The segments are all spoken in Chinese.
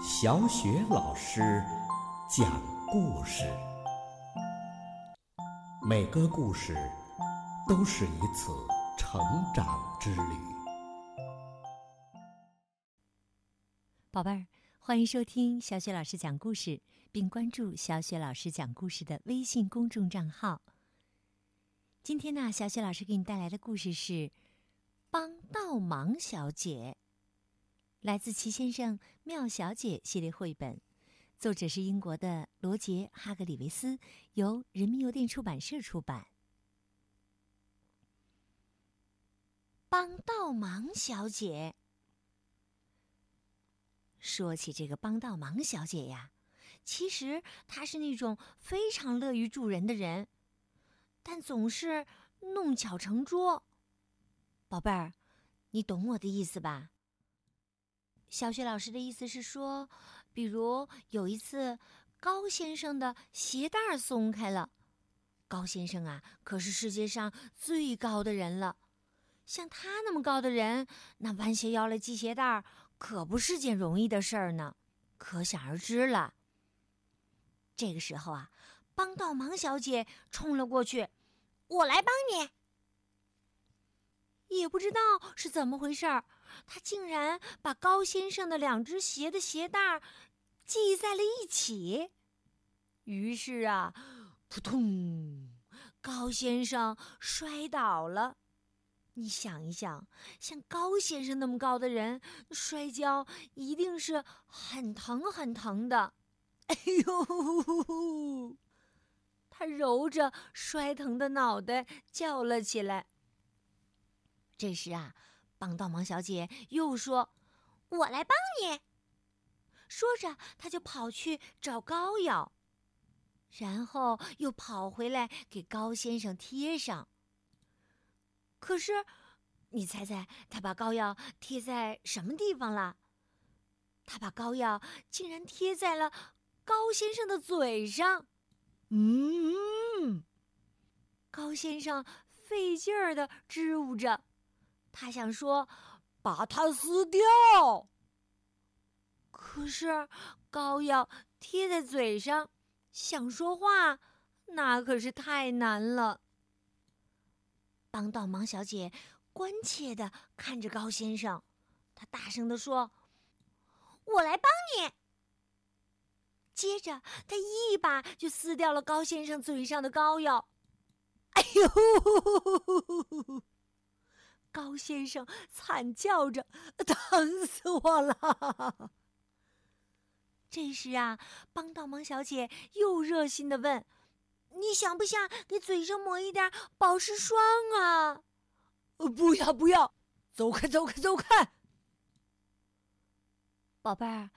小雪老师讲故事，每个故事都是一次成长之旅。宝贝儿，欢迎收听小雪老师讲故事，并关注小雪老师讲故事的微信公众账号。今天呢，小雪老师给你带来的故事是《帮倒忙小姐》。来自《齐先生妙小姐》系列绘本，作者是英国的罗杰·哈格里维斯，由人民邮电出版社出版。帮倒忙小姐。说起这个帮倒忙小姐呀，其实她是那种非常乐于助人的人，但总是弄巧成拙。宝贝儿，你懂我的意思吧？小雪老师的意思是说，比如有一次，高先生的鞋带松开了。高先生啊，可是世界上最高的人了。像他那么高的人，那弯下腰来系鞋带，可不是件容易的事儿呢。可想而知了。这个时候啊，帮倒忙小姐冲了过去：“我来帮你。”也不知道是怎么回事儿，他竟然把高先生的两只鞋的鞋带系在了一起。于是啊，扑通，高先生摔倒了。你想一想，像高先生那么高的人摔跤，一定是很疼很疼的。哎呦！他揉着摔疼的脑袋叫了起来。这时啊，帮倒忙小姐又说：“我来帮你。”说着，她就跑去找膏药，然后又跑回来给高先生贴上。可是，你猜猜，她把膏药贴在什么地方了？她把膏药竟然贴在了高先生的嘴上。嗯，高先生费劲儿的支吾着。他想说：“把它撕掉。”可是膏药贴在嘴上，想说话那可是太难了。帮倒忙小姐关切的看着高先生，她大声的说：“我来帮你。”接着，她一把就撕掉了高先生嘴上的膏药。哎呦！高先生惨叫着：“疼死我了！”这时啊，帮倒忙小姐又热心的问：“你想不想给嘴上抹一点保湿霜啊？”“不要不要，走开走开走开！”宝贝儿，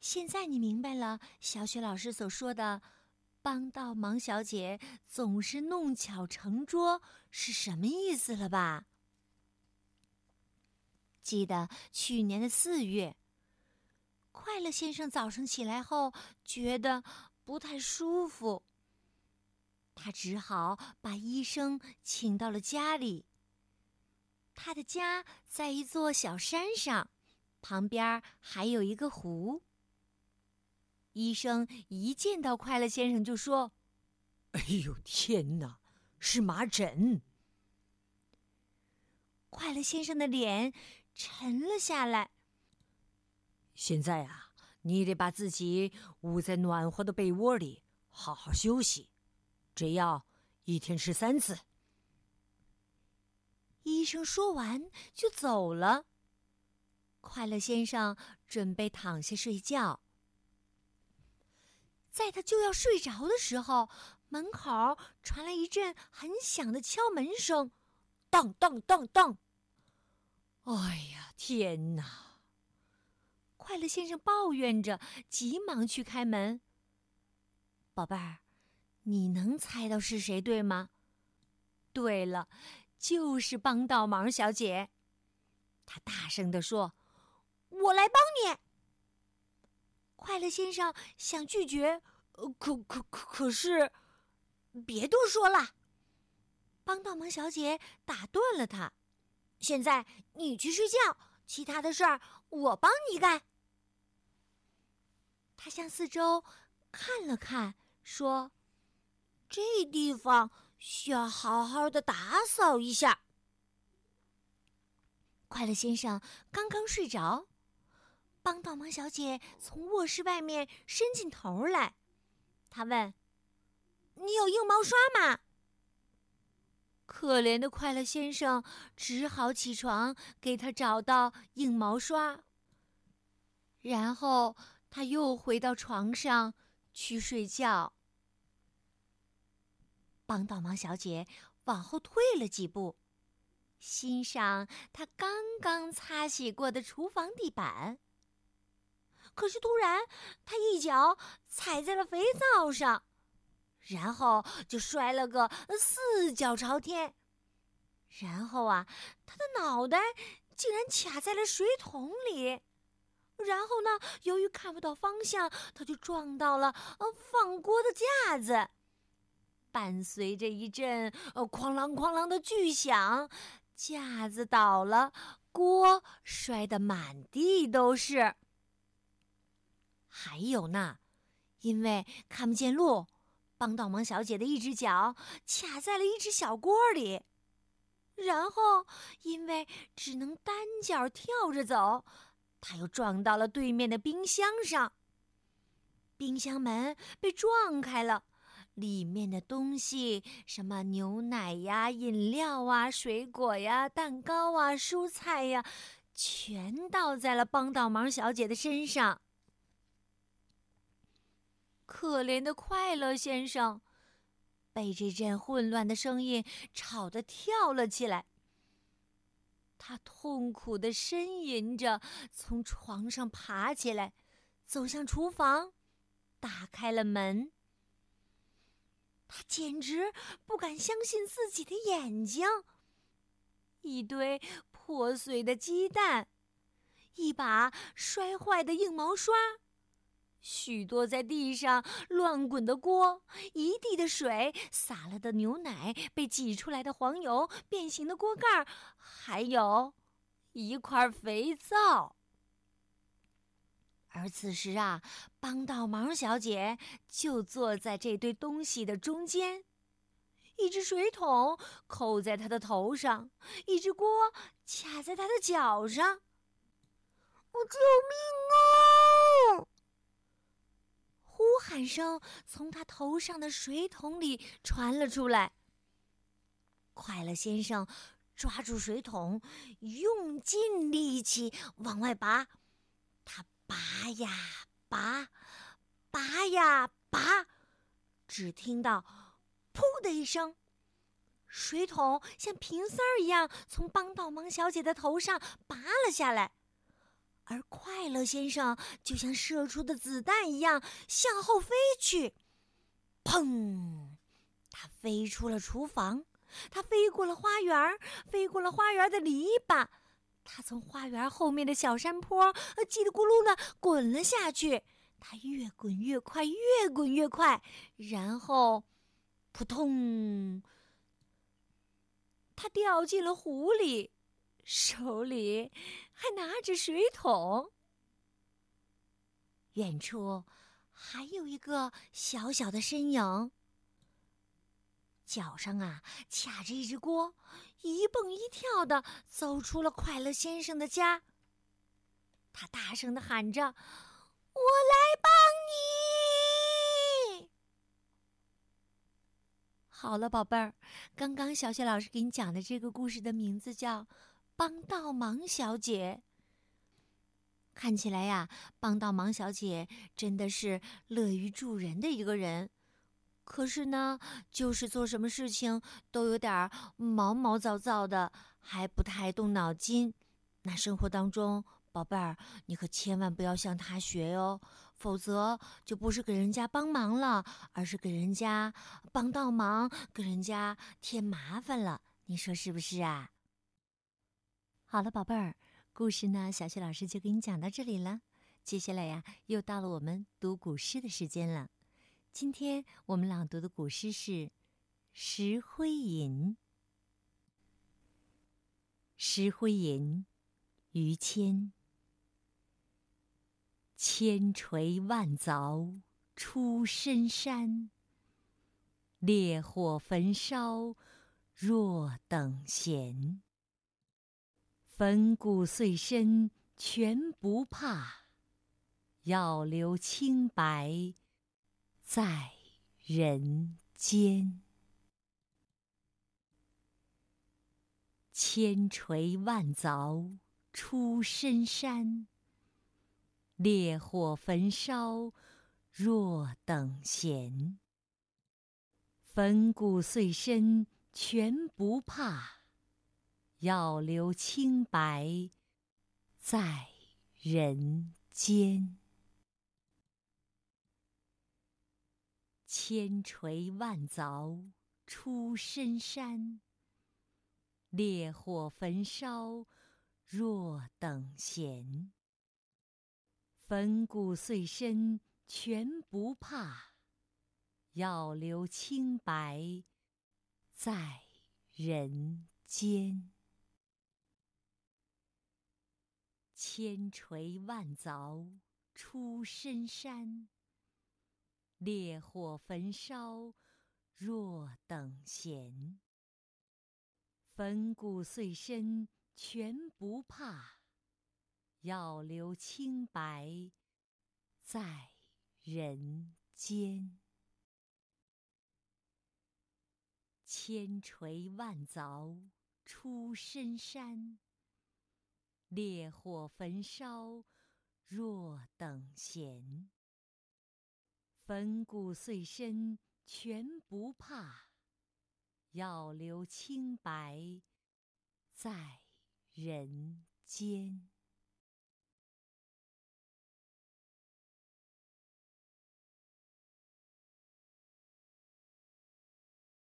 现在你明白了小雪老师所说的“帮倒忙小姐总是弄巧成拙”是什么意思了吧？记得去年的四月，快乐先生早上起来后觉得不太舒服，他只好把医生请到了家里。他的家在一座小山上，旁边还有一个湖。医生一见到快乐先生就说：“哎呦天哪，是麻疹！”快乐先生的脸。沉了下来。现在啊，你得把自己捂在暖和的被窝里，好好休息。只要一天吃三次。医生说完就走了。快乐先生准备躺下睡觉。在他就要睡着的时候，门口传来一阵很响的敲门声，当当当当。哎呀，天哪！快乐先生抱怨着，急忙去开门。宝贝儿，你能猜到是谁对吗？对了，就是帮倒忙小姐。他大声的说：“我来帮你。”快乐先生想拒绝，可可可可是，别多说了。帮倒忙小姐打断了他。现在你去睡觉，其他的事儿我帮你干。”他向四周看了看，说：“这地方需要好好的打扫一下。”快乐先生刚刚睡着，帮倒忙小姐从卧室外面伸进头来，她问：“你有硬毛刷吗？”可怜的快乐先生只好起床给他找到硬毛刷，然后。他又回到床上去睡觉。帮倒忙小姐往后退了几步，欣赏她刚刚擦洗过的厨房地板。可是突然，她一脚踩在了肥皂上，然后就摔了个四脚朝天。然后啊，他的脑袋竟然卡在了水桶里。然后呢？由于看不到方向，他就撞到了呃放锅的架子，伴随着一阵呃哐啷哐啷的巨响，架子倒了，锅摔得满地都是。还有呢，因为看不见路，帮倒忙小姐的一只脚卡在了一只小锅里，然后因为只能单脚跳着走。他又撞到了对面的冰箱上，冰箱门被撞开了，里面的东西，什么牛奶呀、饮料啊、水果呀、蛋糕啊、蔬菜呀，全倒在了帮倒忙小姐的身上。可怜的快乐先生，被这阵混乱的声音吵得跳了起来。他痛苦的呻吟着，从床上爬起来，走向厨房，打开了门。他简直不敢相信自己的眼睛：一堆破碎的鸡蛋，一把摔坏的硬毛刷。许多在地上乱滚的锅，一地的水，洒了的牛奶，被挤出来的黄油，变形的锅盖，还有一块肥皂。而此时啊，帮倒忙小姐就坐在这堆东西的中间，一只水桶扣在她的头上，一只锅卡在她的脚上。我救命啊！呼喊声从他头上的水桶里传了出来。快乐先生抓住水桶，用尽力气往外拔。他拔呀拔，拔呀拔，只听到“噗”的一声，水桶像瓶塞儿一样从帮倒忙小姐的头上拔了下来。而快乐先生就像射出的子弹一样向后飞去，砰！他飞出了厨房，他飞过了花园，飞过了花园的篱笆，他从花园后面的小山坡叽里咕噜的滚了下去。他越滚越快，越滚越快，然后扑通，他掉进了湖里。手里还拿着水桶，远处还有一个小小的身影，脚上啊卡着一只锅，一蹦一跳的走出了快乐先生的家。他大声的喊着：“我来帮你！”好了，宝贝儿，刚刚小雪老师给你讲的这个故事的名字叫。帮倒忙小姐，看起来呀，帮倒忙小姐真的是乐于助人的一个人。可是呢，就是做什么事情都有点毛毛躁躁的，还不太动脑筋。那生活当中，宝贝儿，你可千万不要向他学哟，否则就不是给人家帮忙了，而是给人家帮倒忙，给人家添麻烦了。你说是不是啊？好了，宝贝儿，故事呢，小雪老师就给你讲到这里了。接下来呀，又到了我们读古诗的时间了。今天我们朗读的古诗是《石灰吟》。《石灰吟》，于谦。千锤万凿出深山，烈火焚烧若等闲。粉骨碎身全不怕，要留清白在人间。千锤万凿出深山，烈火焚烧若等闲。粉骨碎身全不怕，要留清白在人间。千锤万凿出深山。烈火焚烧若等闲，粉骨碎身全不怕，要留清白在人间。千锤万凿出深山，烈火焚烧若等闲。粉骨碎身全不怕，要留清白在人间。千锤万凿出深山，烈火焚烧若等闲。粉骨碎身全不怕。要留清白在人间。